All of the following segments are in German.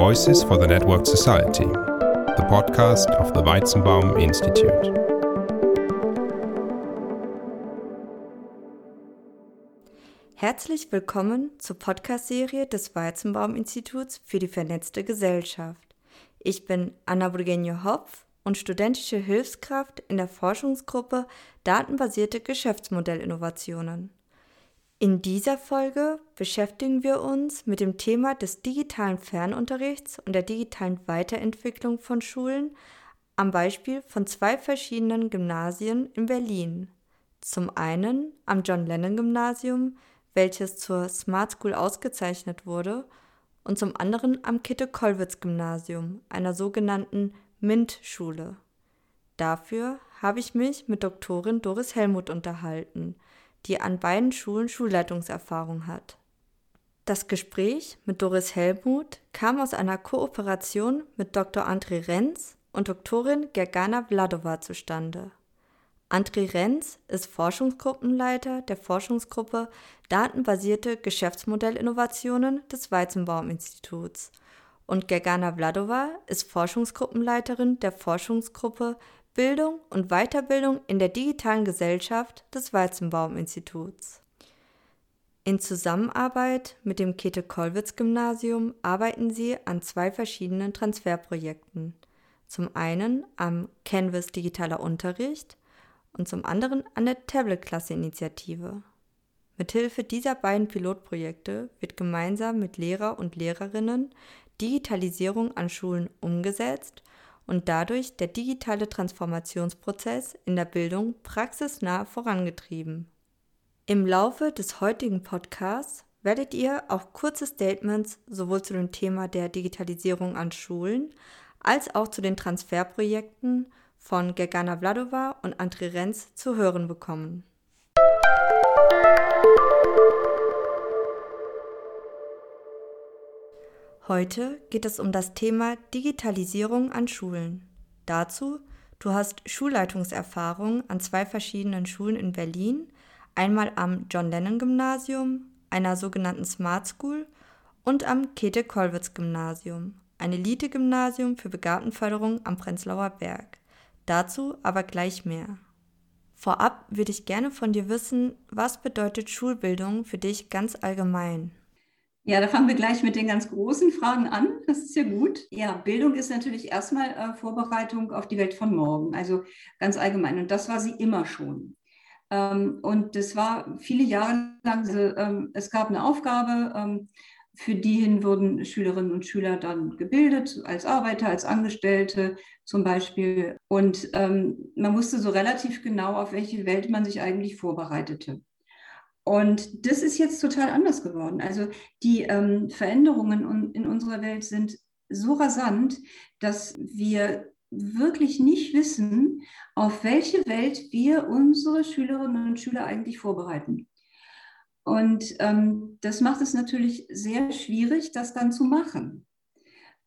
Voices for the Networked Society, the podcast of the Weizenbaum Institute. Herzlich willkommen zur Podcast-Serie des Weizenbaum Instituts für die vernetzte Gesellschaft. Ich bin Anna Burgenio Hopf und studentische Hilfskraft in der Forschungsgruppe Datenbasierte Geschäftsmodellinnovationen. In dieser Folge beschäftigen wir uns mit dem Thema des digitalen Fernunterrichts und der digitalen Weiterentwicklung von Schulen am Beispiel von zwei verschiedenen Gymnasien in Berlin. Zum einen am John Lennon Gymnasium, welches zur Smart School ausgezeichnet wurde, und zum anderen am Kitte-Kollwitz Gymnasium, einer sogenannten MINT-Schule. Dafür habe ich mich mit Doktorin Doris Helmuth unterhalten – die an beiden Schulen Schulleitungserfahrung hat. Das Gespräch mit Doris Helmuth kam aus einer Kooperation mit Dr. André Renz und Doktorin Gergana Vladova zustande. André Renz ist Forschungsgruppenleiter der Forschungsgruppe Datenbasierte Geschäftsmodellinnovationen des Weizenbaum-Instituts und Gergana Vladova ist Forschungsgruppenleiterin der Forschungsgruppe Bildung und Weiterbildung in der digitalen Gesellschaft des Weizenbaum-Instituts. In Zusammenarbeit mit dem Käthe-Kollwitz-Gymnasium arbeiten sie an zwei verschiedenen Transferprojekten. Zum einen am Canvas Digitaler Unterricht und zum anderen an der Tablet-Klasse-Initiative. Mithilfe dieser beiden Pilotprojekte wird gemeinsam mit Lehrer und Lehrerinnen Digitalisierung an Schulen umgesetzt und dadurch der digitale Transformationsprozess in der Bildung praxisnah vorangetrieben. Im Laufe des heutigen Podcasts werdet ihr auch kurze Statements sowohl zu dem Thema der Digitalisierung an Schulen als auch zu den Transferprojekten von Gergana Vladova und André Renz zu hören bekommen. Heute geht es um das Thema Digitalisierung an Schulen. Dazu, du hast Schulleitungserfahrung an zwei verschiedenen Schulen in Berlin, einmal am John Lennon Gymnasium, einer sogenannten Smart School, und am Käthe-Kollwitz-Gymnasium, ein Elite-Gymnasium für Begabtenförderung am Prenzlauer Berg. Dazu aber gleich mehr. Vorab würde ich gerne von dir wissen, was bedeutet Schulbildung für dich ganz allgemein? Ja, da fangen wir gleich mit den ganz großen Fragen an. Das ist ja gut. Ja, Bildung ist natürlich erstmal äh, Vorbereitung auf die Welt von morgen, also ganz allgemein. Und das war sie immer schon. Ähm, und das war viele Jahre lang, ähm, es gab eine Aufgabe, ähm, für die hin wurden Schülerinnen und Schüler dann gebildet, als Arbeiter, als Angestellte zum Beispiel. Und ähm, man wusste so relativ genau, auf welche Welt man sich eigentlich vorbereitete. Und das ist jetzt total anders geworden. Also die ähm, Veränderungen in unserer Welt sind so rasant, dass wir wirklich nicht wissen, auf welche Welt wir unsere Schülerinnen und Schüler eigentlich vorbereiten. Und ähm, das macht es natürlich sehr schwierig, das dann zu machen.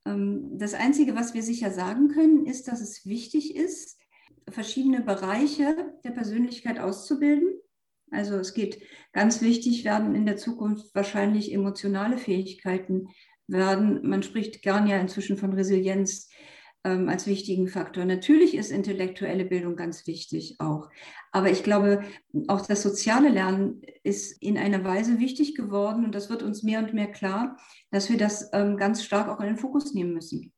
Ähm, das Einzige, was wir sicher sagen können, ist, dass es wichtig ist, verschiedene Bereiche der Persönlichkeit auszubilden. Also es geht ganz wichtig, werden in der Zukunft wahrscheinlich emotionale Fähigkeiten werden. Man spricht gern ja inzwischen von Resilienz ähm, als wichtigen Faktor. Natürlich ist intellektuelle Bildung ganz wichtig auch. Aber ich glaube, auch das soziale Lernen ist in einer Weise wichtig geworden und das wird uns mehr und mehr klar, dass wir das ähm, ganz stark auch in den Fokus nehmen müssen.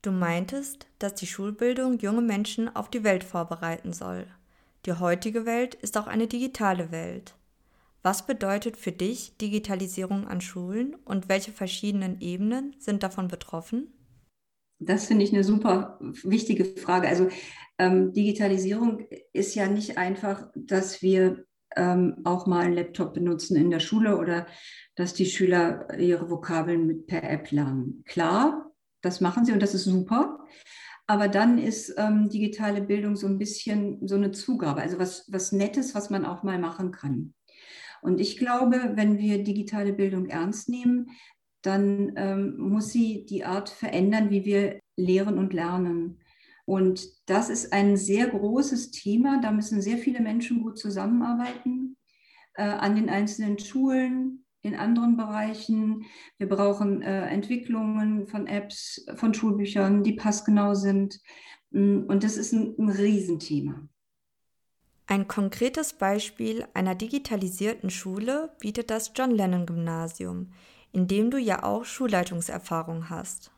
Du meintest, dass die Schulbildung junge Menschen auf die Welt vorbereiten soll. Die heutige Welt ist auch eine digitale Welt. Was bedeutet für dich Digitalisierung an Schulen und welche verschiedenen Ebenen sind davon betroffen? Das finde ich eine super wichtige Frage. Also ähm, Digitalisierung ist ja nicht einfach, dass wir ähm, auch mal einen Laptop benutzen in der Schule oder dass die Schüler ihre Vokabeln mit per App lernen. Klar, das machen sie und das ist super. Aber dann ist ähm, digitale Bildung so ein bisschen so eine Zugabe, also was, was Nettes, was man auch mal machen kann. Und ich glaube, wenn wir digitale Bildung ernst nehmen, dann ähm, muss sie die Art verändern, wie wir lehren und lernen. Und das ist ein sehr großes Thema. Da müssen sehr viele Menschen gut zusammenarbeiten äh, an den einzelnen Schulen, in anderen Bereichen. Wir brauchen äh, Entwicklungen von Apps, von Schulbüchern, die passgenau sind. Mm, und das ist ein, ein Riesenthema. Ein konkretes Beispiel einer digitalisierten Schule bietet das John Lennon Gymnasium, in dem du ja auch Schulleitungserfahrung hast.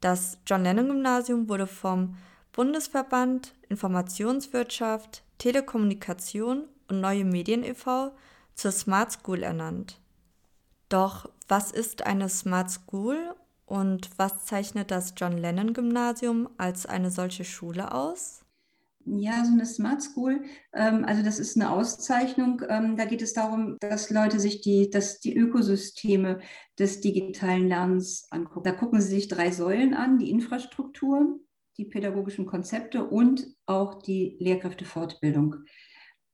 Das John Lennon Gymnasium wurde vom Bundesverband Informationswirtschaft, Telekommunikation und Neue Medien e.V. zur Smart School ernannt. Doch was ist eine Smart School und was zeichnet das John Lennon Gymnasium als eine solche Schule aus? Ja, so eine Smart School, ähm, also das ist eine Auszeichnung. Ähm, da geht es darum, dass Leute sich die, dass die Ökosysteme des digitalen Lernens angucken. Da gucken sie sich drei Säulen an, die Infrastruktur, die pädagogischen Konzepte und auch die Lehrkräftefortbildung.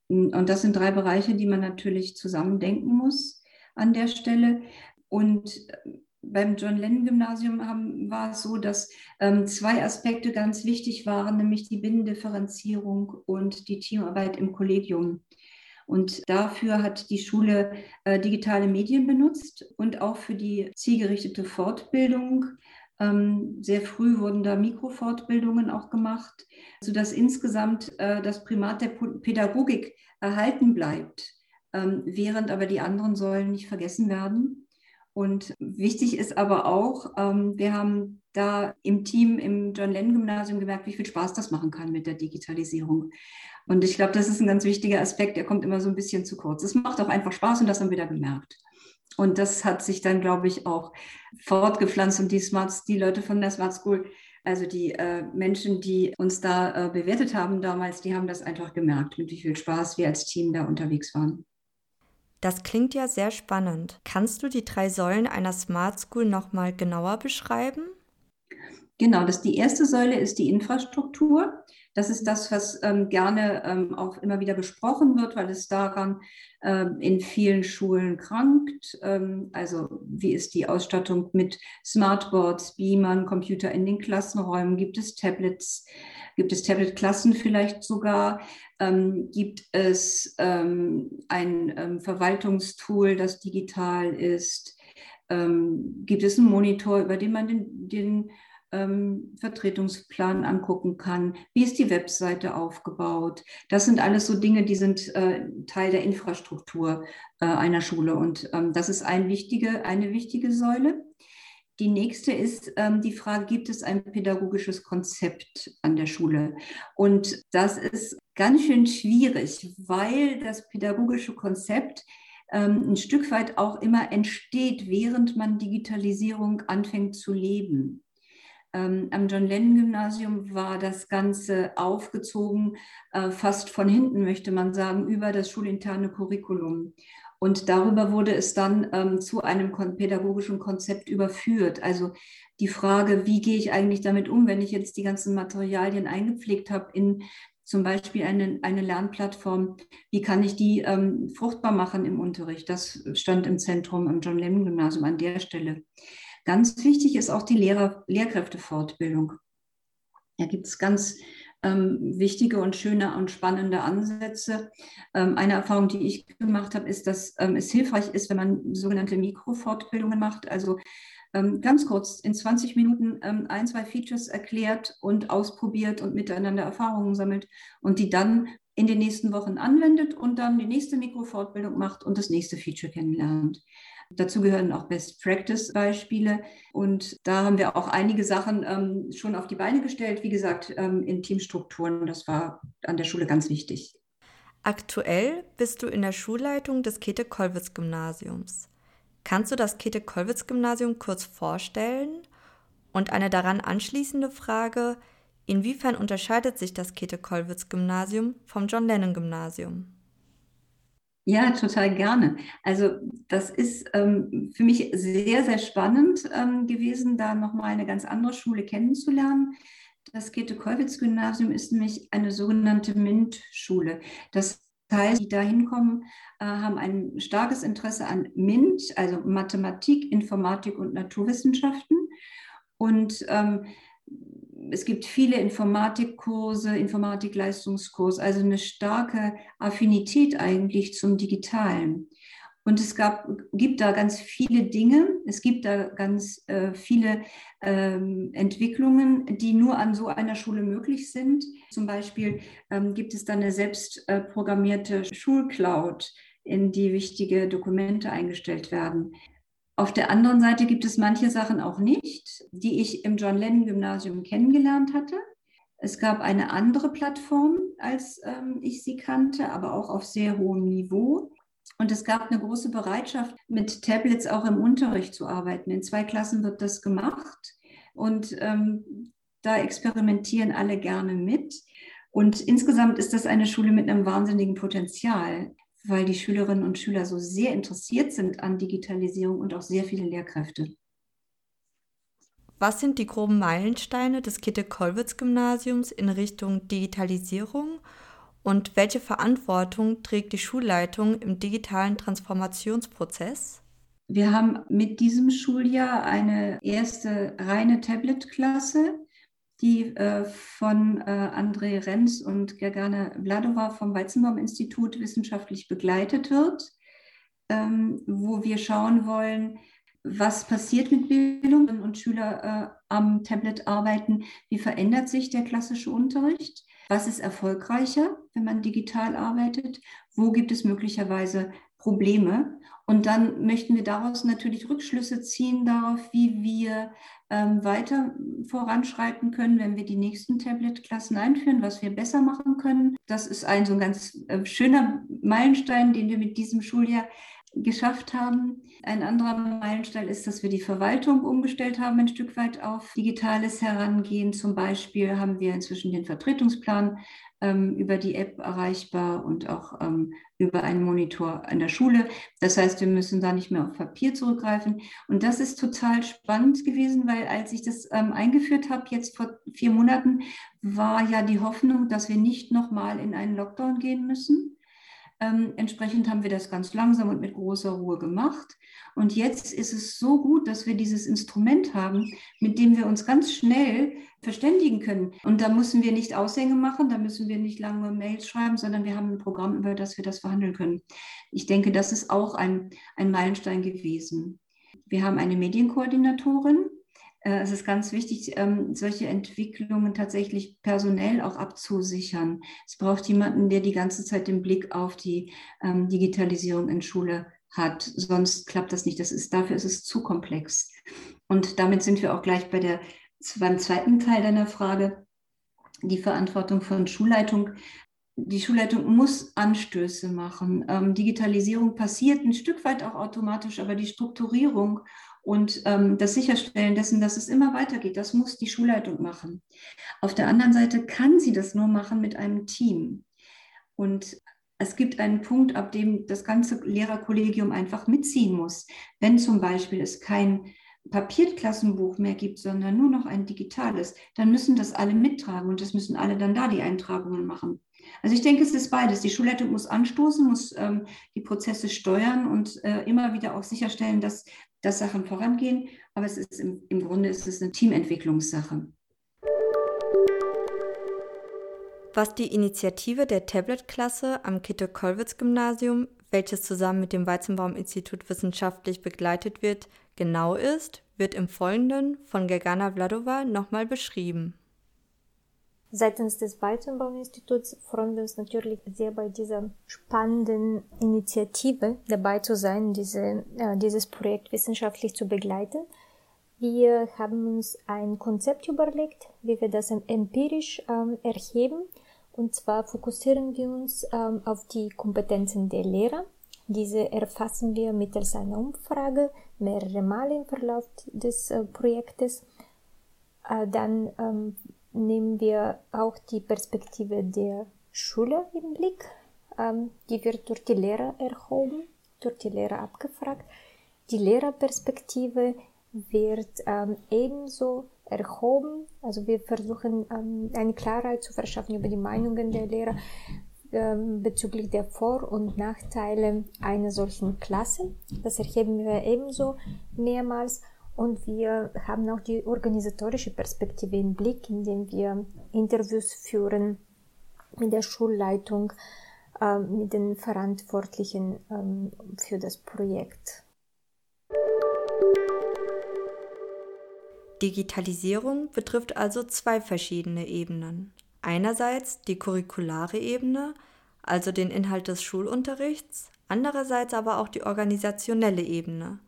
Und das sind drei Bereiche, die man natürlich zusammendenken muss an der Stelle. Und äh, beim John Lennon Gymnasium haben, war es so, dass ähm, zwei Aspekte ganz wichtig waren, nämlich die Binnendifferenzierung und die Teamarbeit im Kollegium. Und dafür hat die Schule äh, digitale Medien benutzt und auch für die zielgerichtete Fortbildung. Ähm, sehr früh wurden da Mikrofortbildungen auch gemacht, sodass insgesamt äh, das Primat der Pädagogik erhalten bleibt während aber die anderen Säulen nicht vergessen werden. Und wichtig ist aber auch, ähm, wir haben da im Team im John Lennon Gymnasium gemerkt, wie viel Spaß das machen kann mit der Digitalisierung. Und ich glaube, das ist ein ganz wichtiger Aspekt, der kommt immer so ein bisschen zu kurz. Es macht auch einfach Spaß und das haben wir da gemerkt. Und das hat sich dann, glaube ich, auch fortgepflanzt und die Smarts, die Leute von der Smart School, also die äh, Menschen, die uns da äh, bewertet haben damals, die haben das einfach gemerkt, mit wie viel Spaß wir als Team da unterwegs waren. Das klingt ja sehr spannend. Kannst du die drei Säulen einer Smart School nochmal genauer beschreiben? Genau, das die erste Säule ist die Infrastruktur. Das ist das, was ähm, gerne ähm, auch immer wieder besprochen wird, weil es daran ähm, in vielen Schulen krankt. Ähm, also wie ist die Ausstattung mit Smartboards, Beamern, Computer in den Klassenräumen? Gibt es Tablets? Gibt es Tablet-Klassen vielleicht sogar? Ähm, gibt es ähm, ein Verwaltungstool, das digital ist? gibt es einen Monitor, über den man den, den ähm, Vertretungsplan angucken kann. Wie ist die Webseite aufgebaut? Das sind alles so Dinge, die sind äh, Teil der Infrastruktur äh, einer Schule. Und ähm, das ist ein wichtige, eine wichtige Säule. Die nächste ist ähm, die Frage, gibt es ein pädagogisches Konzept an der Schule? Und das ist ganz schön schwierig, weil das pädagogische Konzept ähm, ein Stück weit auch immer entsteht, während man Digitalisierung anfängt zu leben. Ähm, am John Lennon Gymnasium war das Ganze aufgezogen, äh, fast von hinten möchte man sagen, über das schulinterne Curriculum. Und darüber wurde es dann ähm, zu einem pädagogischen Konzept überführt. Also die Frage, wie gehe ich eigentlich damit um, wenn ich jetzt die ganzen Materialien eingepflegt habe in zum Beispiel eine, eine Lernplattform, wie kann ich die ähm, fruchtbar machen im Unterricht? Das stand im Zentrum am John Lennon Gymnasium an der Stelle. Ganz wichtig ist auch die Lehrer, Lehrkräftefortbildung. Da gibt es ganz ähm, wichtige und schöne und spannende Ansätze. Ähm, eine Erfahrung, die ich gemacht habe, ist, dass ähm, es hilfreich ist, wenn man sogenannte Mikrofortbildungen macht. Also ähm, ganz kurz in 20 Minuten ähm, ein, zwei Features erklärt und ausprobiert und miteinander Erfahrungen sammelt und die dann in den nächsten Wochen anwendet und dann die nächste Mikrofortbildung macht und das nächste Feature kennenlernt. Dazu gehören auch Best-Practice-Beispiele. Und da haben wir auch einige Sachen ähm, schon auf die Beine gestellt. Wie gesagt, ähm, in Teamstrukturen. Das war an der Schule ganz wichtig. Aktuell bist du in der Schulleitung des Käthe-Kollwitz-Gymnasiums. Kannst du das Käthe-Kollwitz-Gymnasium kurz vorstellen? Und eine daran anschließende Frage, inwiefern unterscheidet sich das Käthe-Kollwitz-Gymnasium vom John Lennon-Gymnasium? Ja, total gerne. Also das ist ähm, für mich sehr, sehr spannend ähm, gewesen, da nochmal eine ganz andere Schule kennenzulernen. Das Goethe-Kollwitz-Gymnasium ist nämlich eine sogenannte MINT-Schule. Das heißt, die da hinkommen, äh, haben ein starkes Interesse an MINT, also Mathematik, Informatik und Naturwissenschaften. Und ähm, es gibt viele Informatikkurse, Informatikleistungskurs, also eine starke Affinität eigentlich zum Digitalen. Und es gab, gibt da ganz viele Dinge, es gibt da ganz äh, viele ähm, Entwicklungen, die nur an so einer Schule möglich sind. Zum Beispiel ähm, gibt es da eine selbst äh, programmierte Schulcloud, in die wichtige Dokumente eingestellt werden. Auf der anderen Seite gibt es manche Sachen auch nicht, die ich im John Lennon Gymnasium kennengelernt hatte. Es gab eine andere Plattform, als ähm, ich sie kannte, aber auch auf sehr hohem Niveau. Und es gab eine große Bereitschaft, mit Tablets auch im Unterricht zu arbeiten. In zwei Klassen wird das gemacht und ähm, da experimentieren alle gerne mit. Und insgesamt ist das eine Schule mit einem wahnsinnigen Potenzial, weil die Schülerinnen und Schüler so sehr interessiert sind an Digitalisierung und auch sehr viele Lehrkräfte. Was sind die groben Meilensteine des Kitte-Kollwitz-Gymnasiums in Richtung Digitalisierung und welche Verantwortung trägt die Schulleitung im digitalen Transformationsprozess? Wir haben mit diesem Schuljahr eine erste reine Tablet-Klasse, die äh, von äh, André Renz und Gergane Vladova vom Weizenbaum-Institut wissenschaftlich begleitet wird, ähm, wo wir schauen wollen, was passiert mit Bildung und Schüler äh, am Tablet arbeiten, wie verändert sich der klassische Unterricht was ist erfolgreicher, wenn man digital arbeitet? Wo gibt es möglicherweise Probleme? Und dann möchten wir daraus natürlich Rückschlüsse ziehen darauf, wie wir ähm, weiter voranschreiten können, wenn wir die nächsten Tablet-Klassen einführen, was wir besser machen können. Das ist ein so ein ganz äh, schöner Meilenstein, den wir mit diesem Schuljahr geschafft haben. Ein anderer Meilenstein ist, dass wir die Verwaltung umgestellt haben, ein Stück weit auf digitales Herangehen. Zum Beispiel haben wir inzwischen den Vertretungsplan ähm, über die App erreichbar und auch ähm, über einen Monitor an der Schule. Das heißt, wir müssen da nicht mehr auf Papier zurückgreifen. Und das ist total spannend gewesen, weil als ich das ähm, eingeführt habe, jetzt vor vier Monaten, war ja die Hoffnung, dass wir nicht nochmal in einen Lockdown gehen müssen ähm, entsprechend haben wir das ganz langsam und mit großer Ruhe gemacht. Und jetzt ist es so gut, dass wir dieses Instrument haben, mit dem wir uns ganz schnell verständigen können. Und da müssen wir nicht Aushänge machen, da müssen wir nicht lange Mails schreiben, sondern wir haben ein Programm, über das wir das verhandeln können. Ich denke, das ist auch ein, ein Meilenstein gewesen. Wir haben eine Medienkoordinatorin, es ist ganz wichtig, ähm, solche Entwicklungen tatsächlich personell auch abzusichern. Es braucht jemanden, der die ganze Zeit den Blick auf die ähm, Digitalisierung in Schule hat. Sonst klappt das nicht. Das ist, dafür ist es zu komplex. Und damit sind wir auch gleich bei der, beim zweiten Teil deiner Frage, die Verantwortung von Schulleitung. Die Schulleitung muss Anstöße machen. Ähm, Digitalisierung passiert ein Stück weit auch automatisch, aber die Strukturierung und ähm, das Sicherstellen dessen, dass es immer weitergeht, das muss die Schulleitung machen. Auf der anderen Seite kann sie das nur machen mit einem Team. Und es gibt einen Punkt, ab dem das ganze Lehrerkollegium einfach mitziehen muss. Wenn zum Beispiel es kein Papierklassenbuch mehr gibt, sondern nur noch ein digitales, dann müssen das alle mittragen und das müssen alle dann da die Eintragungen machen. Also ich denke, es ist beides. Die Schulleitung muss anstoßen, muss ähm, die Prozesse steuern und äh, immer wieder auch sicherstellen, dass dass Sachen vorangehen, aber es ist im, im Grunde ist es eine Teamentwicklungssache. Was die Initiative der Tablet-Klasse am Kitte-Kollwitz-Gymnasium, welches zusammen mit dem Weizenbaum-Institut wissenschaftlich begleitet wird, genau ist, wird im Folgenden von Gergana Vladova nochmal beschrieben. Seitens des Weizenbaum-Instituts freuen wir uns natürlich sehr bei dieser spannenden Initiative dabei zu sein, diese, äh, dieses Projekt wissenschaftlich zu begleiten. Wir haben uns ein Konzept überlegt, wie wir das empirisch ähm, erheben. Und zwar fokussieren wir uns ähm, auf die Kompetenzen der Lehrer. Diese erfassen wir mittels einer Umfrage mehrere Male im Verlauf des äh, Projektes. Äh, dann ähm, nehmen wir auch die Perspektive der Schule im Blick. Ähm, die wird durch die Lehrer erhoben, durch die Lehrer abgefragt. Die Lehrerperspektive wird ähm, ebenso erhoben. Also wir versuchen ähm, eine Klarheit zu verschaffen über die Meinungen der Lehrer ähm, bezüglich der Vor- und Nachteile einer solchen Klasse. Das erheben wir ebenso mehrmals. Und wir haben auch die organisatorische Perspektive im Blick, indem wir Interviews führen mit der Schulleitung, äh, mit den Verantwortlichen ähm, für das Projekt. Digitalisierung betrifft also zwei verschiedene Ebenen. Einerseits die curriculare Ebene, also den Inhalt des Schulunterrichts, andererseits aber auch die organisationelle Ebene,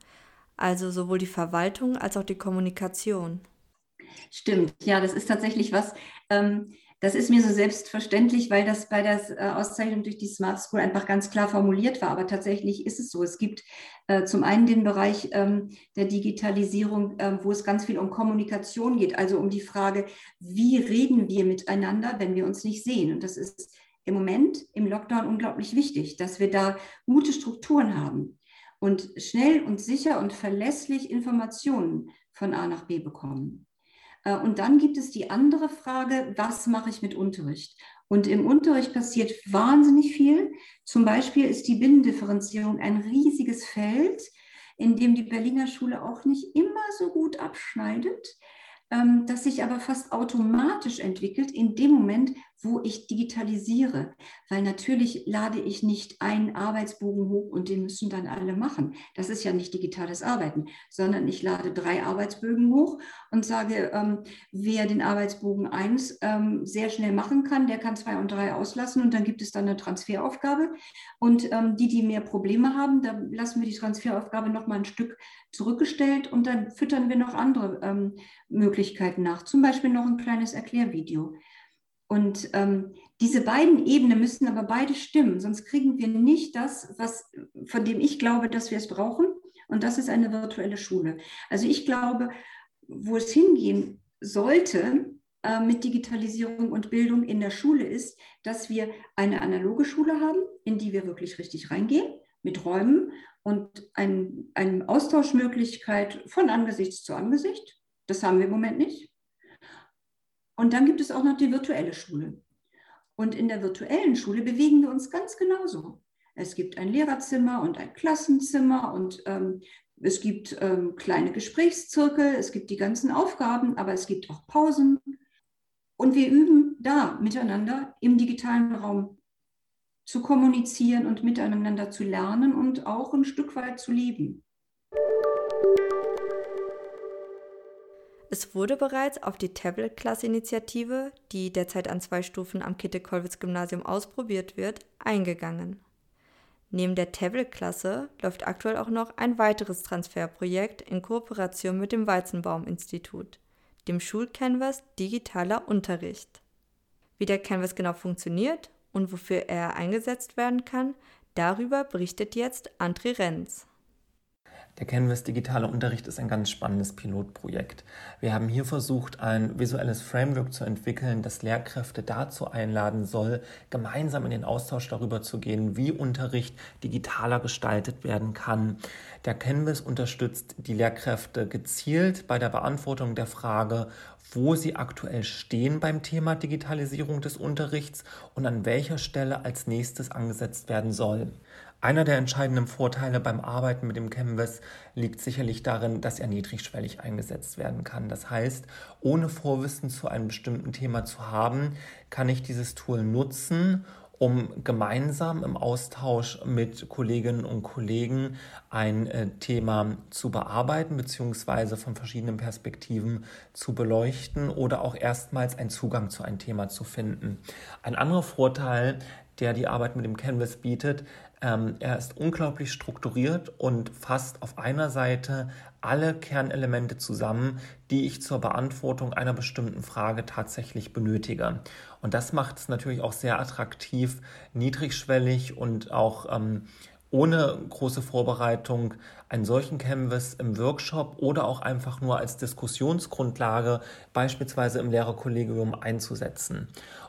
also sowohl die Verwaltung als auch die Kommunikation. Stimmt, ja, das ist tatsächlich was, ähm, das ist mir so selbstverständlich, weil das bei der äh, Auszeichnung durch die Smart School einfach ganz klar formuliert war. Aber tatsächlich ist es so. Es gibt äh, zum einen den Bereich ähm, der Digitalisierung, äh, wo es ganz viel um Kommunikation geht, also um die Frage, wie reden wir miteinander, wenn wir uns nicht sehen. Und das ist im Moment im Lockdown unglaublich wichtig, dass wir da gute Strukturen haben und schnell und sicher und verlässlich Informationen von A nach B bekommen. Äh, und dann gibt es die andere Frage, was mache ich mit Unterricht? Und im Unterricht passiert wahnsinnig viel. Zum Beispiel ist die Binnendifferenzierung ein riesiges Feld, in dem die Berliner Schule auch nicht immer so gut abschneidet. Ähm, das sich aber fast automatisch entwickelt in dem Moment, wo ich digitalisiere. Weil natürlich lade ich nicht einen Arbeitsbogen hoch und den müssen dann alle machen. Das ist ja nicht digitales Arbeiten, sondern ich lade drei Arbeitsbögen hoch und sage, ähm, wer den Arbeitsbogen 1 ähm, sehr schnell machen kann, der kann zwei und drei auslassen und dann gibt es dann eine Transferaufgabe. Und ähm, die, die mehr Probleme haben, da lassen wir die Transferaufgabe noch mal ein Stück zurückgestellt und dann füttern wir noch andere ähm, Möglichkeiten nach, zum Beispiel noch ein kleines Erklärvideo. Und ähm, diese beiden Ebenen müssen aber beide stimmen, sonst kriegen wir nicht das, was, von dem ich glaube, dass wir es brauchen. Und das ist eine virtuelle Schule. Also ich glaube, wo es hingehen sollte äh, mit Digitalisierung und Bildung in der Schule ist, dass wir eine analoge Schule haben, in die wir wirklich richtig reingehen, mit Räumen und ein, Austauschmöglichkeit von Angesicht zu Angesicht. Das haben wir im Moment nicht. Und dann gibt es auch noch die virtuelle Schule. Und in der virtuellen Schule bewegen wir uns ganz genauso. Es gibt ein Lehrerzimmer und ein Klassenzimmer und ähm, es gibt ähm, kleine Gesprächszirkel, es gibt die ganzen Aufgaben, aber es gibt auch Pausen. Und wir üben da miteinander im digitalen Raum zu kommunizieren und miteinander zu lernen und auch ein Stück weit zu leben. Es wurde bereits auf die Tablet-Class-Initiative, die derzeit an zwei Stufen am Kitte-Kollwitz-Gymnasium ausprobiert wird, eingegangen. Neben der Tablet-Klasse läuft aktuell auch noch ein weiteres Transferprojekt in Kooperation mit dem Weizenbaum-Institut, dem Schulcanvas Digitaler Unterricht. Wie der Canvas genau funktioniert und wofür er eingesetzt werden kann, darüber berichtet jetzt André Renz. Der Canvas Digitaler Unterricht ist ein ganz spannendes Pilotprojekt. Wir haben hier versucht, ein visuelles Framework zu entwickeln, das Lehrkräfte dazu einladen soll, gemeinsam in den Austausch darüber zu gehen, wie Unterricht digitaler gestaltet werden kann. Der Canvas unterstützt die Lehrkräfte gezielt bei der Beantwortung der Frage, wo sie aktuell stehen beim Thema Digitalisierung des Unterrichts und an welcher Stelle als nächstes angesetzt werden soll. Einer der entscheidenden Vorteile beim Arbeiten mit dem Canvas liegt sicherlich darin, dass er niedrigschwellig eingesetzt werden kann. Das heißt, ohne Vorwissen zu einem bestimmten Thema zu haben, kann ich dieses Tool nutzen, um gemeinsam im Austausch mit Kolleginnen und Kollegen ein äh, Thema zu bearbeiten bzw. von verschiedenen Perspektiven zu beleuchten oder auch erstmals einen Zugang zu einem Thema zu finden. Ein anderer Vorteil, der die Arbeit mit dem Canvas bietet, ähm, er ist unglaublich strukturiert und fasst auf einer Seite alle Kernelemente zusammen, die ich zur Beantwortung einer bestimmten Frage tatsächlich benötige. Und das macht es natürlich auch sehr attraktiv, niedrigschwellig und auch ähm, ohne große Vorbereitung einen solchen Canvas im Workshop oder auch einfach nur als Diskussionsgrundlage beispielsweise im Lehrerkollegium einzusetzen.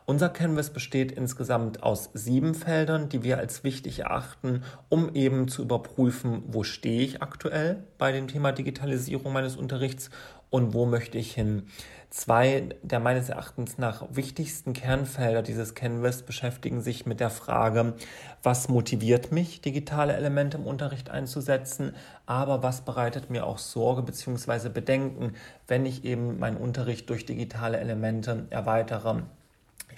Unser Canvas besteht insgesamt aus sieben Feldern, die wir als wichtig erachten, um eben zu überprüfen, wo stehe ich aktuell bei dem Thema Digitalisierung meines Unterrichts und wo möchte ich hin. Zwei der meines Erachtens nach wichtigsten Kernfelder dieses Canvas beschäftigen sich mit der Frage, was motiviert mich, digitale Elemente im Unterricht einzusetzen, aber was bereitet mir auch Sorge bzw. Bedenken, wenn ich eben meinen Unterricht durch digitale Elemente erweitere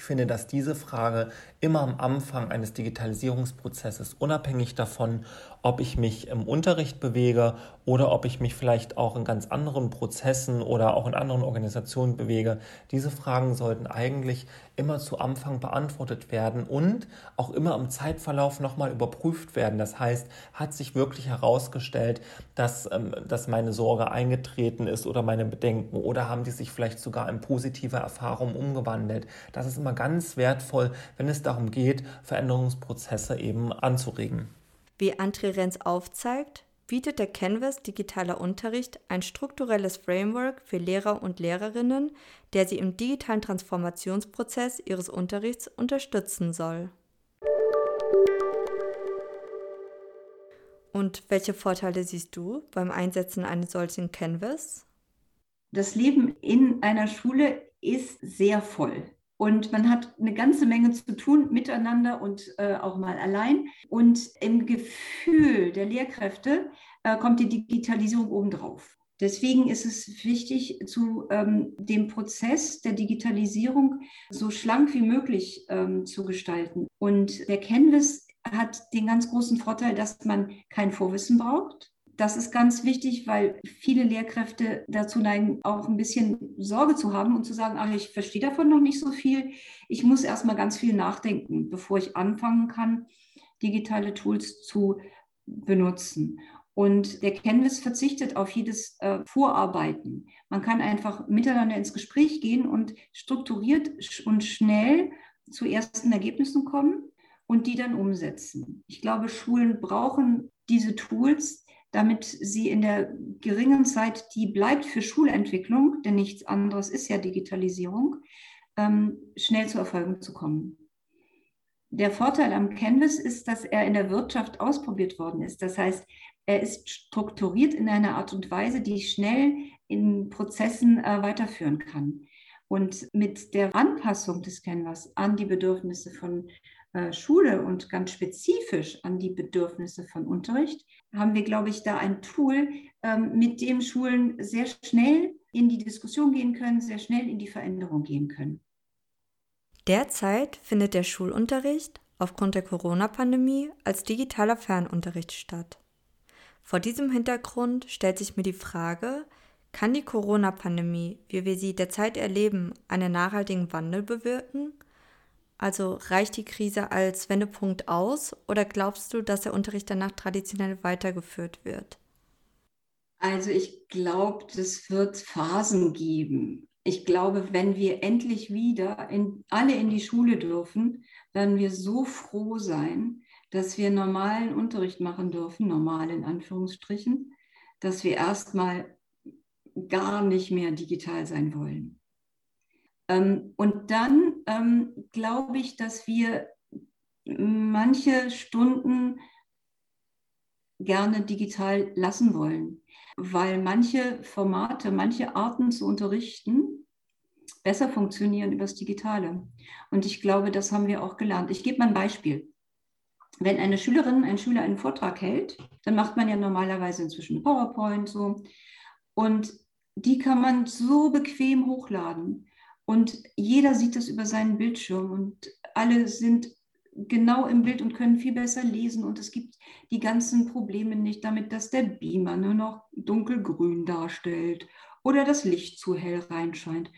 Ich finde, dass diese Frage immer am Anfang eines Digitalisierungsprozesses, unabhängig davon, ob ich mich im Unterricht bewege oder ob ich mich vielleicht auch in ganz anderen Prozessen oder auch in anderen Organisationen bewege. Diese Fragen sollten eigentlich immer zu Anfang beantwortet werden und auch immer im Zeitverlauf nochmal überprüft werden. Das heißt, hat sich wirklich herausgestellt, dass, ähm, dass meine Sorge eingetreten ist oder meine Bedenken oder haben die sich vielleicht sogar in positive Erfahrungen umgewandelt. Das ist immer ganz wertvoll, wenn es darum geht, Veränderungsprozesse eben anzuregen. Wie André Renz aufzeigt, bietet der Canvas Digitaler Unterricht ein strukturelles Framework für Lehrer und Lehrerinnen, der sie im digitalen Transformationsprozess ihres Unterrichts unterstützen soll. Und welche Vorteile siehst du beim Einsetzen eines solchen Canvas? Das Leben in einer Schule ist sehr voll. Und man hat eine ganze Menge zu tun miteinander und äh, auch mal allein. Und im Gefühl der Lehrkräfte äh, kommt die Digitalisierung obendrauf. Deswegen ist es wichtig, zu ähm, dem Prozess der Digitalisierung so schlank wie möglich ähm, zu gestalten. Und der Canvas hat den ganz großen Vorteil, dass man kein Vorwissen braucht. Das ist ganz wichtig, weil viele Lehrkräfte dazu neigen, auch ein bisschen Sorge zu haben und zu sagen, ach, ich verstehe davon noch nicht so viel. Ich muss erstmal ganz viel nachdenken, bevor ich anfangen kann, digitale Tools zu benutzen. Und der Canvas verzichtet auf jedes äh, Vorarbeiten. Man kann einfach miteinander ins Gespräch gehen und strukturiert und schnell zu ersten Ergebnissen kommen und die dann umsetzen. Ich glaube, Schulen brauchen diese Tools, damit sie in der geringen Zeit, die bleibt für Schulentwicklung, denn nichts anderes ist ja Digitalisierung, ähm, schnell zu Erfolgen zu kommen. Der Vorteil am Canvas ist, dass er in der Wirtschaft ausprobiert worden ist. Das heißt, er ist strukturiert in einer Art und Weise, die ich schnell in Prozessen äh, weiterführen kann. Und mit der Anpassung des Canvas an die Bedürfnisse von äh, Schule und ganz spezifisch an die Bedürfnisse von Unterricht, haben wir, glaube ich, da ein Tool, ähm, mit dem Schulen sehr schnell in die Diskussion gehen können, sehr schnell in die Veränderung gehen können. Derzeit findet der Schulunterricht aufgrund der Corona-Pandemie als digitaler Fernunterricht statt. Vor diesem Hintergrund stellt sich mir die Frage, kann die Corona-Pandemie, wie wir sie derzeit erleben, einen nachhaltigen Wandel bewirken? Also reicht die Krise als Wendepunkt aus oder glaubst du, dass der Unterricht danach traditionell weitergeführt wird? Also ich glaube, es wird Phasen geben. Ich glaube, wenn wir endlich wieder in, alle in die Schule dürfen, werden wir so froh sein, dass wir normalen Unterricht machen dürfen, normal in Anführungsstrichen, dass wir erstmal gar nicht mehr digital sein wollen. Ähm, und dann ähm, glaube ich, dass wir manche Stunden gerne digital lassen wollen, weil manche Formate, manche Arten zu unterrichten besser funktionieren übers Digitale. Und ich glaube, das haben wir auch gelernt. Ich gebe mal ein Beispiel. Wenn eine Schülerin, ein Schüler einen Vortrag hält, dann macht man ja normalerweise inzwischen PowerPoint so. Und die kann man so bequem hochladen. Und jeder sieht das über seinen Bildschirm und alle sind genau im Bild und können viel besser lesen. Und es gibt die ganzen Probleme nicht damit, dass der Beamer nur noch dunkelgrün darstellt oder das Licht zu hell reinscheint.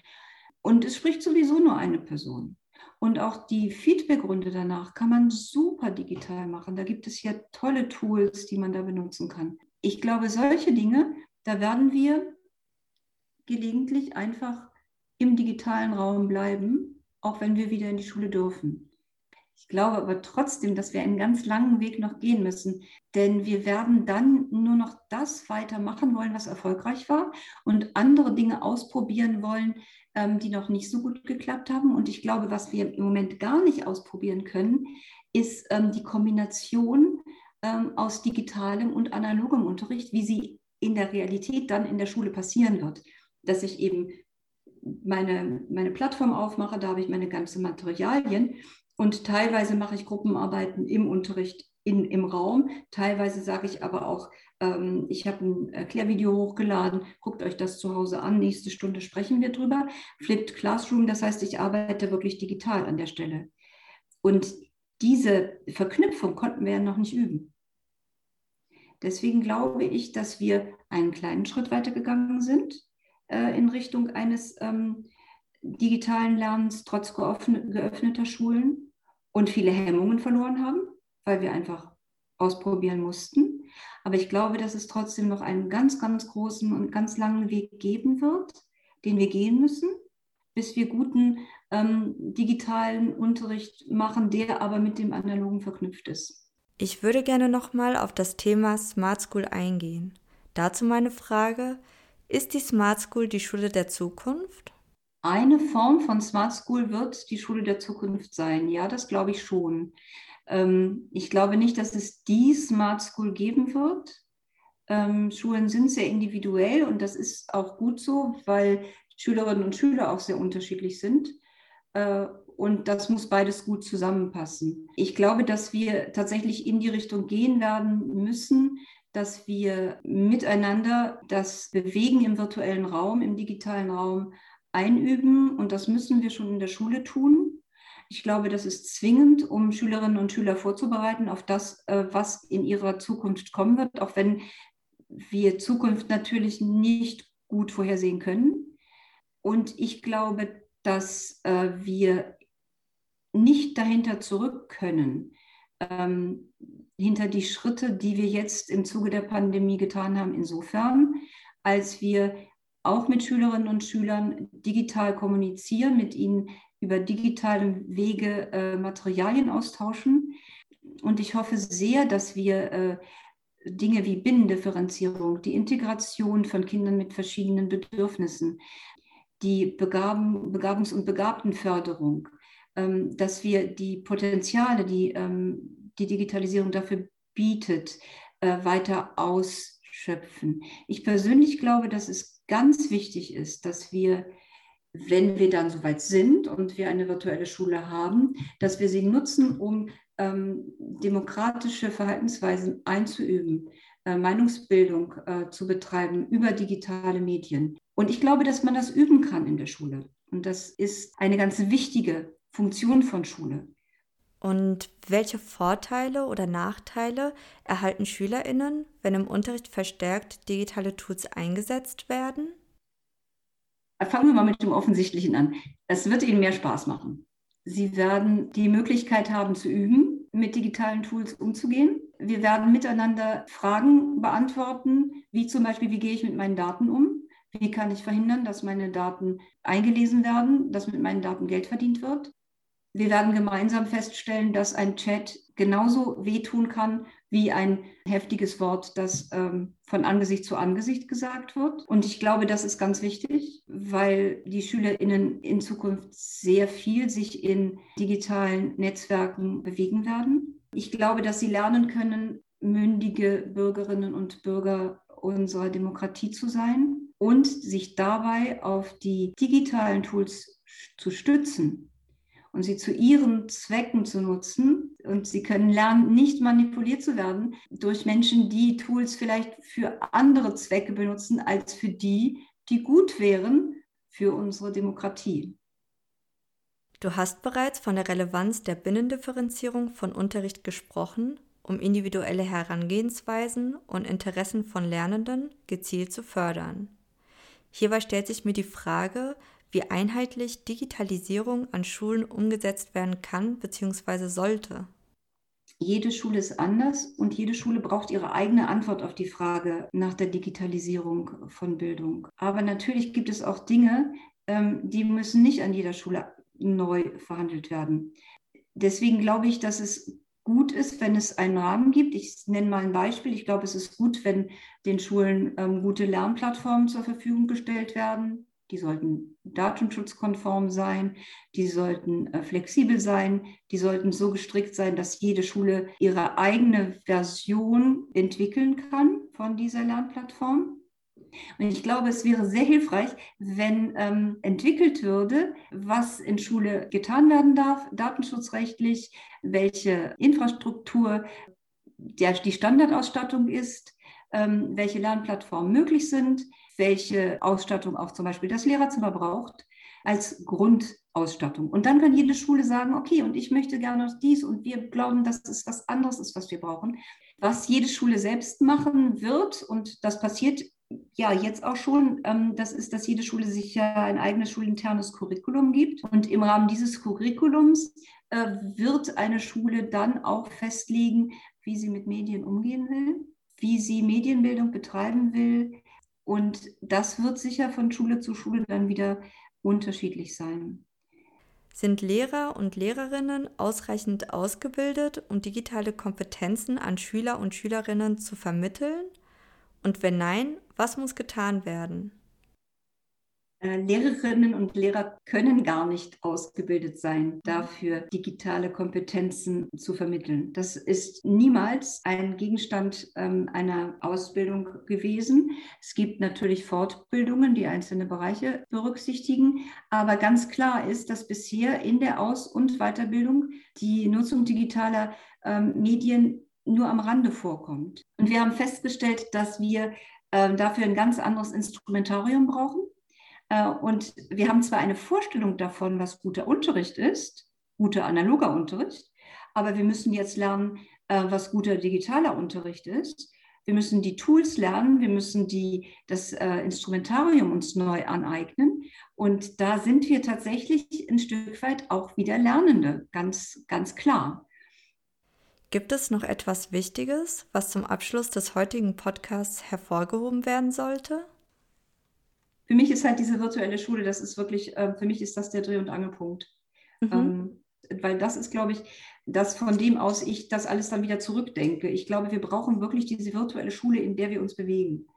Und es spricht sowieso nur eine Person. Und auch die Feedbackrunde danach kann man super digital machen. Da gibt es ja tolle Tools, die man da benutzen kann. Ich glaube, solche Dinge, da werden wir gelegentlich einfach im digitalen Raum bleiben, auch wenn wir wieder in die Schule dürfen. Ich glaube aber trotzdem, dass wir einen ganz langen Weg noch gehen müssen, denn wir werden dann nur noch das weitermachen wollen, was erfolgreich war und andere Dinge ausprobieren wollen, ähm, die noch nicht so gut geklappt haben. Und ich glaube, was wir im Moment gar nicht ausprobieren können, ist ähm, die Kombination ähm, aus digitalem und analogem Unterricht, wie sie in der Realität dann in der Schule passieren wird. Dass ich eben meine, meine Plattform aufmache, da habe ich meine ganzen Materialien und teilweise mache ich Gruppenarbeiten im Unterricht in, im Raum. Teilweise sage ich aber auch, ähm, ich habe ein Erklärvideo hochgeladen, guckt euch das zu Hause an, nächste Stunde sprechen wir drüber. Flipped Classroom, das heißt, ich arbeite wirklich digital an der Stelle. Und diese Verknüpfung konnten wir ja noch nicht üben. Deswegen glaube ich, dass wir einen kleinen Schritt weitergegangen sind äh, in Richtung eines ähm, digitalen Lernens trotz geöffneter Schulen und viele Hemmungen verloren haben, weil wir einfach ausprobieren mussten. Aber ich glaube, dass es trotzdem noch einen ganz, ganz großen und ganz langen Weg geben wird, den wir gehen müssen, bis wir guten ähm, digitalen Unterricht machen, der aber mit dem analogen verknüpft ist. Ich würde gerne nochmal auf das Thema Smart School eingehen. Dazu meine Frage, ist die Smart School die Schule der Zukunft? Eine Form von Smart School wird die Schule der Zukunft sein. Ja, das glaube ich schon. Ähm, ich glaube nicht, dass es die Smart School geben wird. Ähm, Schulen sind sehr individuell und das ist auch gut so, weil Schülerinnen und Schüler auch sehr unterschiedlich sind. Äh, und das muss beides gut zusammenpassen. Ich glaube, dass wir tatsächlich in die Richtung gehen werden müssen, dass wir miteinander das Bewegen im virtuellen Raum, im digitalen Raum einüben. Und das müssen wir schon in der Schule tun. Ich glaube, das ist zwingend, um Schülerinnen und Schüler vorzubereiten auf das, äh, was in ihrer Zukunft kommen wird, auch wenn wir Zukunft natürlich nicht gut vorhersehen können. Und ich glaube, dass äh, wir nicht dahinter zurück können, ähm, hinter die Schritte, die wir jetzt im Zuge der Pandemie getan haben, insofern, als wir auch mit Schülerinnen und Schülern digital kommunizieren, mit ihnen über digitale Wege äh, Materialien austauschen. Und ich hoffe sehr, dass wir äh, Dinge wie Binnendifferenzierung, die Integration von Kindern mit verschiedenen Bedürfnissen, die Begabung, Begabungs- und Begabtenförderung, ähm, dass wir die Potenziale, die ähm, die Digitalisierung dafür bietet, äh, weiter ausschöpfen. Ich persönlich glaube, dass es ganz wichtig ist, dass wir, wenn wir dann soweit sind und wir eine virtuelle Schule haben, dass wir sie nutzen, um ähm, demokratische Verhaltensweisen einzuüben, äh, Meinungsbildung äh, zu betreiben über digitale Medien. Und ich glaube, dass man das üben kann in der Schule. Und das ist eine ganz wichtige Funktion von Schule. Und welche Vorteile oder Nachteile erhalten Schülerinnen, wenn im Unterricht verstärkt digitale Tools eingesetzt werden? Fangen wir mal mit dem Offensichtlichen an. Es wird ihnen mehr Spaß machen. Sie werden die Möglichkeit haben zu üben, mit digitalen Tools umzugehen. Wir werden miteinander Fragen beantworten, wie zum Beispiel, wie gehe ich mit meinen Daten um? Wie kann ich verhindern, dass meine Daten eingelesen werden, dass mit meinen Daten Geld verdient wird? Wir werden gemeinsam feststellen, dass ein Chat genauso wehtun kann wie ein heftiges Wort, das ähm, von Angesicht zu Angesicht gesagt wird. Und ich glaube, das ist ganz wichtig, weil die SchülerInnen in Zukunft sehr viel sich in digitalen Netzwerken bewegen werden. Ich glaube, dass sie lernen können, mündige Bürgerinnen und Bürger unserer Demokratie zu sein und sich dabei auf die digitalen Tools zu stützen und sie zu ihren Zwecken zu nutzen. Und sie können lernen, nicht manipuliert zu werden durch Menschen, die Tools vielleicht für andere Zwecke benutzen, als für die, die gut wären für unsere Demokratie. Du hast bereits von der Relevanz der Binnendifferenzierung von Unterricht gesprochen um individuelle Herangehensweisen und Interessen von Lernenden gezielt zu fördern. Hierbei stellt sich mir die Frage, wie einheitlich Digitalisierung an Schulen umgesetzt werden kann bzw. sollte. Jede Schule ist anders und jede Schule braucht ihre eigene Antwort auf die Frage nach der Digitalisierung von Bildung. Aber natürlich gibt es auch Dinge, ähm, die müssen nicht an jeder Schule neu verhandelt werden. Deswegen glaube ich, dass es gut ist, wenn es einen Rahmen gibt. Ich nenne mal ein Beispiel. Ich glaube, es ist gut, wenn den Schulen ähm, gute Lernplattformen zur Verfügung gestellt werden. Die sollten datenschutzkonform sein, die sollten äh, flexibel sein, die sollten so gestrickt sein, dass jede Schule ihre eigene Version entwickeln kann von dieser Lernplattform. Und ich glaube, es wäre sehr hilfreich, wenn ähm, entwickelt würde, was in Schule getan werden darf, datenschutzrechtlich, welche Infrastruktur der, die Standardausstattung ist, welche Lernplattformen möglich sind, welche Ausstattung auch zum Beispiel das Lehrerzimmer braucht als Grundausstattung. Und dann kann jede Schule sagen, okay, und ich möchte gerne dies und wir glauben, dass es was anderes ist, was wir brauchen. Was jede Schule selbst machen wird, und das passiert ja jetzt auch schon, ähm, das ist, dass jede Schule sich ja ein eigenes schulinternes Curriculum gibt. Und im Rahmen dieses Curriculums äh, wird eine Schule dann auch festlegen, wie sie mit Medien umgehen will, wie sie Medienbildung betreiben will. Und das wird sicher von Schule zu Schule dann wieder unterschiedlich sein. Sind Lehrer und Lehrerinnen ausreichend ausgebildet, um digitale Kompetenzen an Schüler und Schülerinnen zu vermitteln? Und wenn nein, was muss getan werden? Äh, Lehrerinnen und Lehrer können gar nicht ausgebildet sein, dafür digitale Kompetenzen zu vermitteln. Das ist niemals ein Gegenstand ähm, einer Ausbildung gewesen. Es gibt natürlich Fortbildungen, die einzelne Bereiche berücksichtigen, aber ganz klar ist, dass bisher in der Aus- und Weiterbildung die Nutzung digitaler ähm, Medien nur am Rande vorkommt. Und wir haben festgestellt, dass wir äh, dafür ein ganz anderes Instrumentarium brauchen und wir haben zwar eine Vorstellung davon, was guter Unterricht ist, guter analoger Unterricht, aber wir müssen jetzt lernen, äh, was guter digitaler Unterricht ist. Wir müssen die Tools lernen, wir müssen die, das äh, Instrumentarium uns neu aneignen. Und da sind wir tatsächlich ein Stück weit auch wieder Lernende, ganz, ganz klar. Gibt es noch etwas Wichtiges, was zum Abschluss des heutigen Podcasts hervorgehoben werden sollte? Für mich ist halt diese virtuelle Schule, das ist wirklich, äh, für mich ist das der Dreh- und Angelpunkt. Mhm. Ähm, weil das ist, glaube ich, das, von dem aus ich das alles dann wieder zurückdenke. Ich glaube, wir brauchen wirklich diese virtuelle Schule, in der wir uns bewegen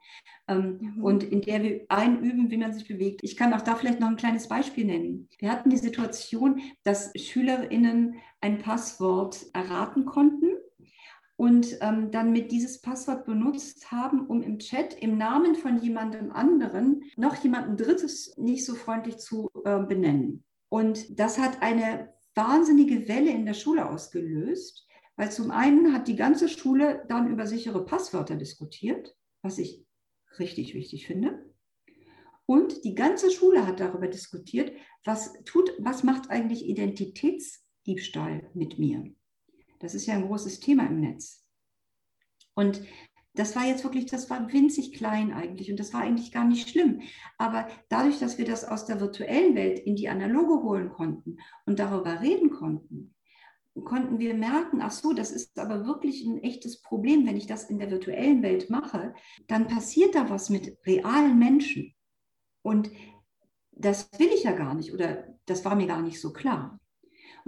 ähm, mhm. und in der wir einüben, wie man sich bewegt. Ich kann auch da vielleicht noch ein kleines Beispiel nennen. Wir hatten die Situation, dass SchülerInnen ein Passwort erraten konnten und ähm, dann mit dieses Passwort benutzt haben, um im Chat im Namen von jemandem anderen noch jemanden Drittes nicht so freundlich zu äh, benennen. Und das hat eine wahnsinnige Welle in der Schule ausgelöst, weil zum einen hat die ganze Schule dann über sichere Passwörter diskutiert, was ich richtig wichtig finde. Und die ganze Schule hat darüber diskutiert, was tut, was macht eigentlich Identitätsdiebstahl mit mir? Das ist ja ein großes Thema im Netz. Und das war jetzt wirklich, das war winzig klein eigentlich und das war eigentlich gar nicht schlimm. Aber dadurch, dass wir das aus der virtuellen Welt in die analoge holen konnten und darüber reden konnten, konnten wir merken, ach so, das ist aber wirklich ein echtes Problem, wenn ich das in der virtuellen Welt mache, dann passiert da was mit realen Menschen. Und das will ich ja gar nicht oder das war mir gar nicht so klar.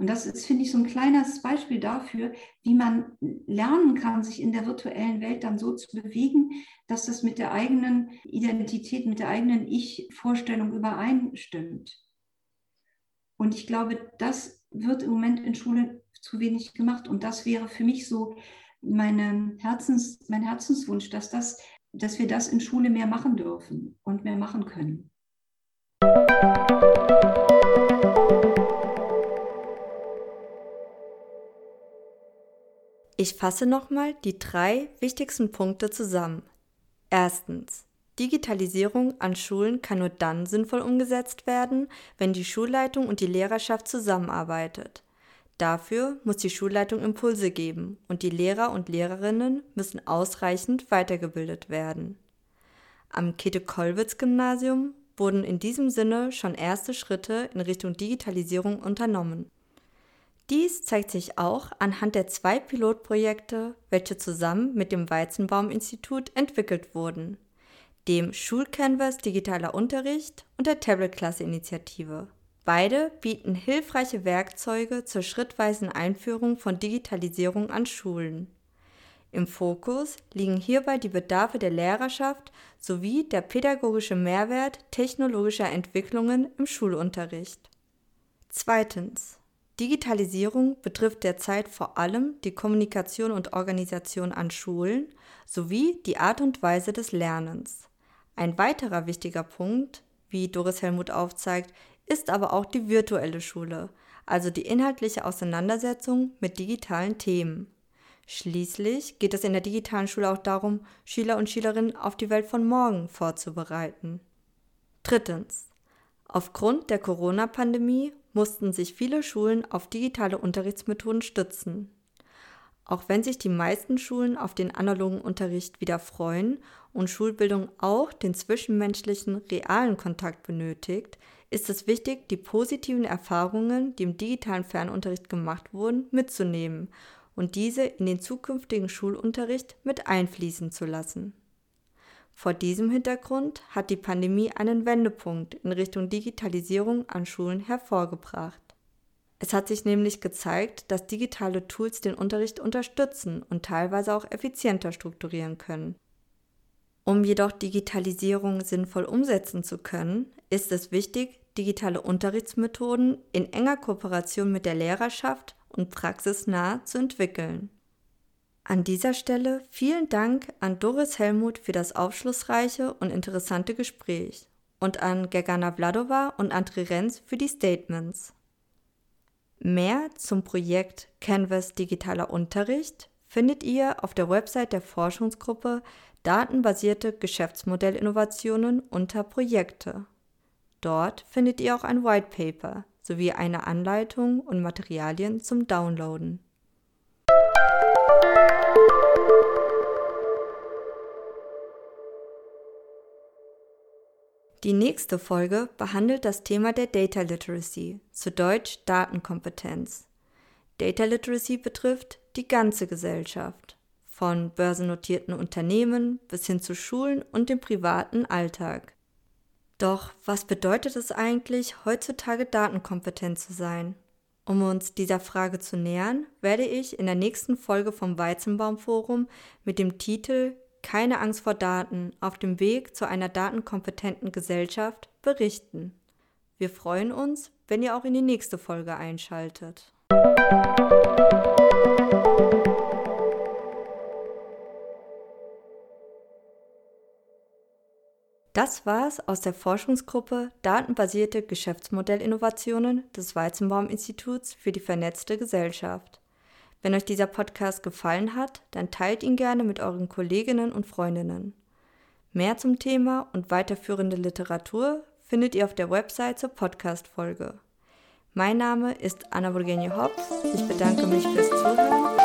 Und das ist, finde ich, so ein kleines Beispiel dafür, wie man lernen kann, sich in der virtuellen Welt dann so zu bewegen, dass das mit der eigenen Identität, mit der eigenen Ich-Vorstellung übereinstimmt. Und ich glaube, das wird im Moment in Schule zu wenig gemacht. Und das wäre für mich so meine Herzens, mein Herzenswunsch, dass, das, dass wir das in Schule mehr machen dürfen und mehr machen können. Ich fasse nochmal die drei wichtigsten Punkte zusammen. Erstens. Digitalisierung an Schulen kann nur dann sinnvoll umgesetzt werden, wenn die Schulleitung und die Lehrerschaft zusammenarbeitet. Dafür muss die Schulleitung Impulse geben und die Lehrer und Lehrerinnen müssen ausreichend weitergebildet werden. Am Käthe-Kollwitz-Gymnasium wurden in diesem Sinne schon erste Schritte in Richtung Digitalisierung unternommen. Dies zeigt sich auch anhand der zwei Pilotprojekte, welche zusammen mit dem Weizenbaum-Institut entwickelt wurden, dem Schulcanvas Digitaler Unterricht und der Tablet-Klasse-Initiative. Beide bieten hilfreiche Werkzeuge zur schrittweisen Einführung von Digitalisierung an Schulen. Im Fokus liegen hierbei die Bedarfe der Lehrerschaft sowie der pädagogische Mehrwert technologischer Entwicklungen im Schulunterricht. Zweitens. Digitalisierung betrifft derzeit vor allem die Kommunikation und Organisation an Schulen sowie die Art und Weise des Lernens. Ein weiterer wichtiger Punkt, wie Doris Helmut aufzeigt, ist aber auch die virtuelle Schule, also die inhaltliche Auseinandersetzung mit digitalen Themen. Schließlich geht es in der digitalen Schule auch darum, Schüler und Schülerinnen auf die Welt von morgen vorzubereiten. Drittens. Aufgrund der Corona-Pandemie mussten sich viele Schulen auf digitale Unterrichtsmethoden stützen. Auch wenn sich die meisten Schulen auf den analogen Unterricht wieder freuen und Schulbildung auch den zwischenmenschlichen realen Kontakt benötigt, ist es wichtig, die positiven Erfahrungen, die im digitalen Fernunterricht gemacht wurden, mitzunehmen und diese in den zukünftigen Schulunterricht mit einfließen zu lassen. Vor diesem Hintergrund hat die Pandemie einen Wendepunkt in Richtung Digitalisierung an Schulen hervorgebracht. Es hat sich nämlich gezeigt, dass digitale Tools den Unterricht unterstützen und teilweise auch effizienter strukturieren können. Um jedoch Digitalisierung sinnvoll umsetzen zu können, ist es wichtig, digitale Unterrichtsmethoden in enger Kooperation mit der Lehrerschaft und praxisnah zu entwickeln. An dieser Stelle vielen Dank an Doris Helmut für das aufschlussreiche und interessante Gespräch und an Gergana Vladova und André Renz für die Statements. Mehr zum Projekt Canvas Digitaler Unterricht findet ihr auf der Website der Forschungsgruppe Datenbasierte Geschäftsmodellinnovationen unter Projekte. Dort findet ihr auch ein White Paper sowie eine Anleitung und Materialien zum Downloaden. Die nächste Folge behandelt das Thema der Data Literacy, zu Deutsch Datenkompetenz. Data Literacy betrifft die ganze Gesellschaft, von börsennotierten Unternehmen bis hin zu Schulen und dem privaten Alltag. Doch was bedeutet es eigentlich, heutzutage datenkompetent zu sein? Um uns dieser Frage zu nähern, werde ich in der nächsten Folge vom Weizenbaum Forum mit dem Titel keine Angst vor Daten auf dem Weg zu einer datenkompetenten Gesellschaft berichten. Wir freuen uns, wenn ihr auch in die nächste Folge einschaltet. Das war's aus der Forschungsgruppe Datenbasierte Geschäftsmodellinnovationen des Weizenbaum-Instituts für die vernetzte Gesellschaft. Wenn euch dieser Podcast gefallen hat, dann teilt ihn gerne mit euren Kolleginnen und Freundinnen. Mehr zum Thema und weiterführende Literatur findet ihr auf der Website zur Podcast-Folge. Mein Name ist Anna Burgenje Hobbs. Ich bedanke mich fürs Zuhören